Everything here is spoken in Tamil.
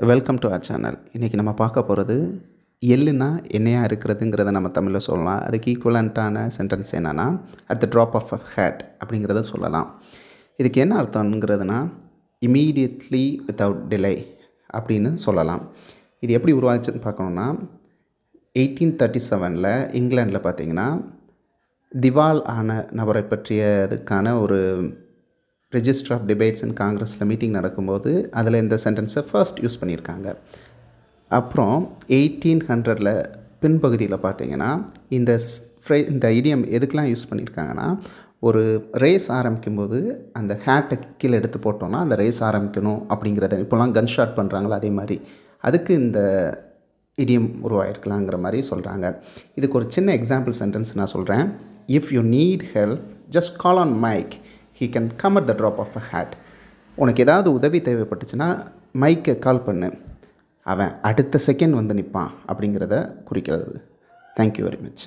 வெல்கம் டு அவர் சேனல் இன்றைக்கி நம்ம பார்க்க போகிறது எள்ளுனா என்னையா இருக்கிறதுங்கிறத நம்ம தமிழில் சொல்லலாம். அதுக்கு ஈக்குவலண்ட்டான சென்டென்ஸ் என்னென்னா at the drop of a hat அப்படிங்கிறத சொல்லலாம். இதுக்கு என்ன அர்த்தம்ங்கிறதுனா இமீடியட்லி வித்தவுட் டிலே அப்படின்னு சொல்லலாம். இது எப்படி உருவாச்சுன்னு பார்க்கணுன்னா எயிட்டீன் தேர்ட்டி செவனில் இங்கிலாண்டில் பார்த்தீங்கன்னா திவால் ஆன நபரை பற்றியதுக்கான ஒரு ரிஜிஸ்டர் ஆஃப் டிபேட்ஸ் இன் காங்கிரஸில் மீட்டிங் நடக்கும்போது அதில் இந்த சென்டென்ஸை ஃபர்ஸ்ட் யூஸ் பண்ணியிருக்காங்க. அப்புறம் எயிட்டீன் ஹண்ட்ரடில் பின்பகுதியில் பார்த்தீங்கன்னா இந்த ஃப்ரை இந்த இடியம் எதுக்கெலாம் யூஸ் பண்ணியிருக்காங்கன்னா ஒரு ரேஸ் ஆரம்பிக்கும்போது அந்த ஹேட்டை கீழே எடுத்து போட்டோன்னா அந்த ரேஸ் ஆரம்பிக்கணும் அப்படிங்கிறத இப்போலாம் கன் ஷாட் பண்ணுறாங்களோ அதே மாதிரி. அதுக்கு இந்த இடியம் உருவாயிருக்கலாங்கிற மாதிரி சொல்கிறாங்க இதுக்கு ஒரு சின்ன எக்ஸாம்பிள் சென்டென்ஸ் நான் சொல்கிறேன் if you need help just call on Mike he can come at the drop of a hat உனக்கு ஏதாவது உதவி தேவைப்பட்டுச்சுன்னா மைக்கை கால் பண்ணு. அவன் அடுத்த செகண்ட் வந்து நிற்பான் அப்படிங்கிறத குறிக்கிறது. Thank you very much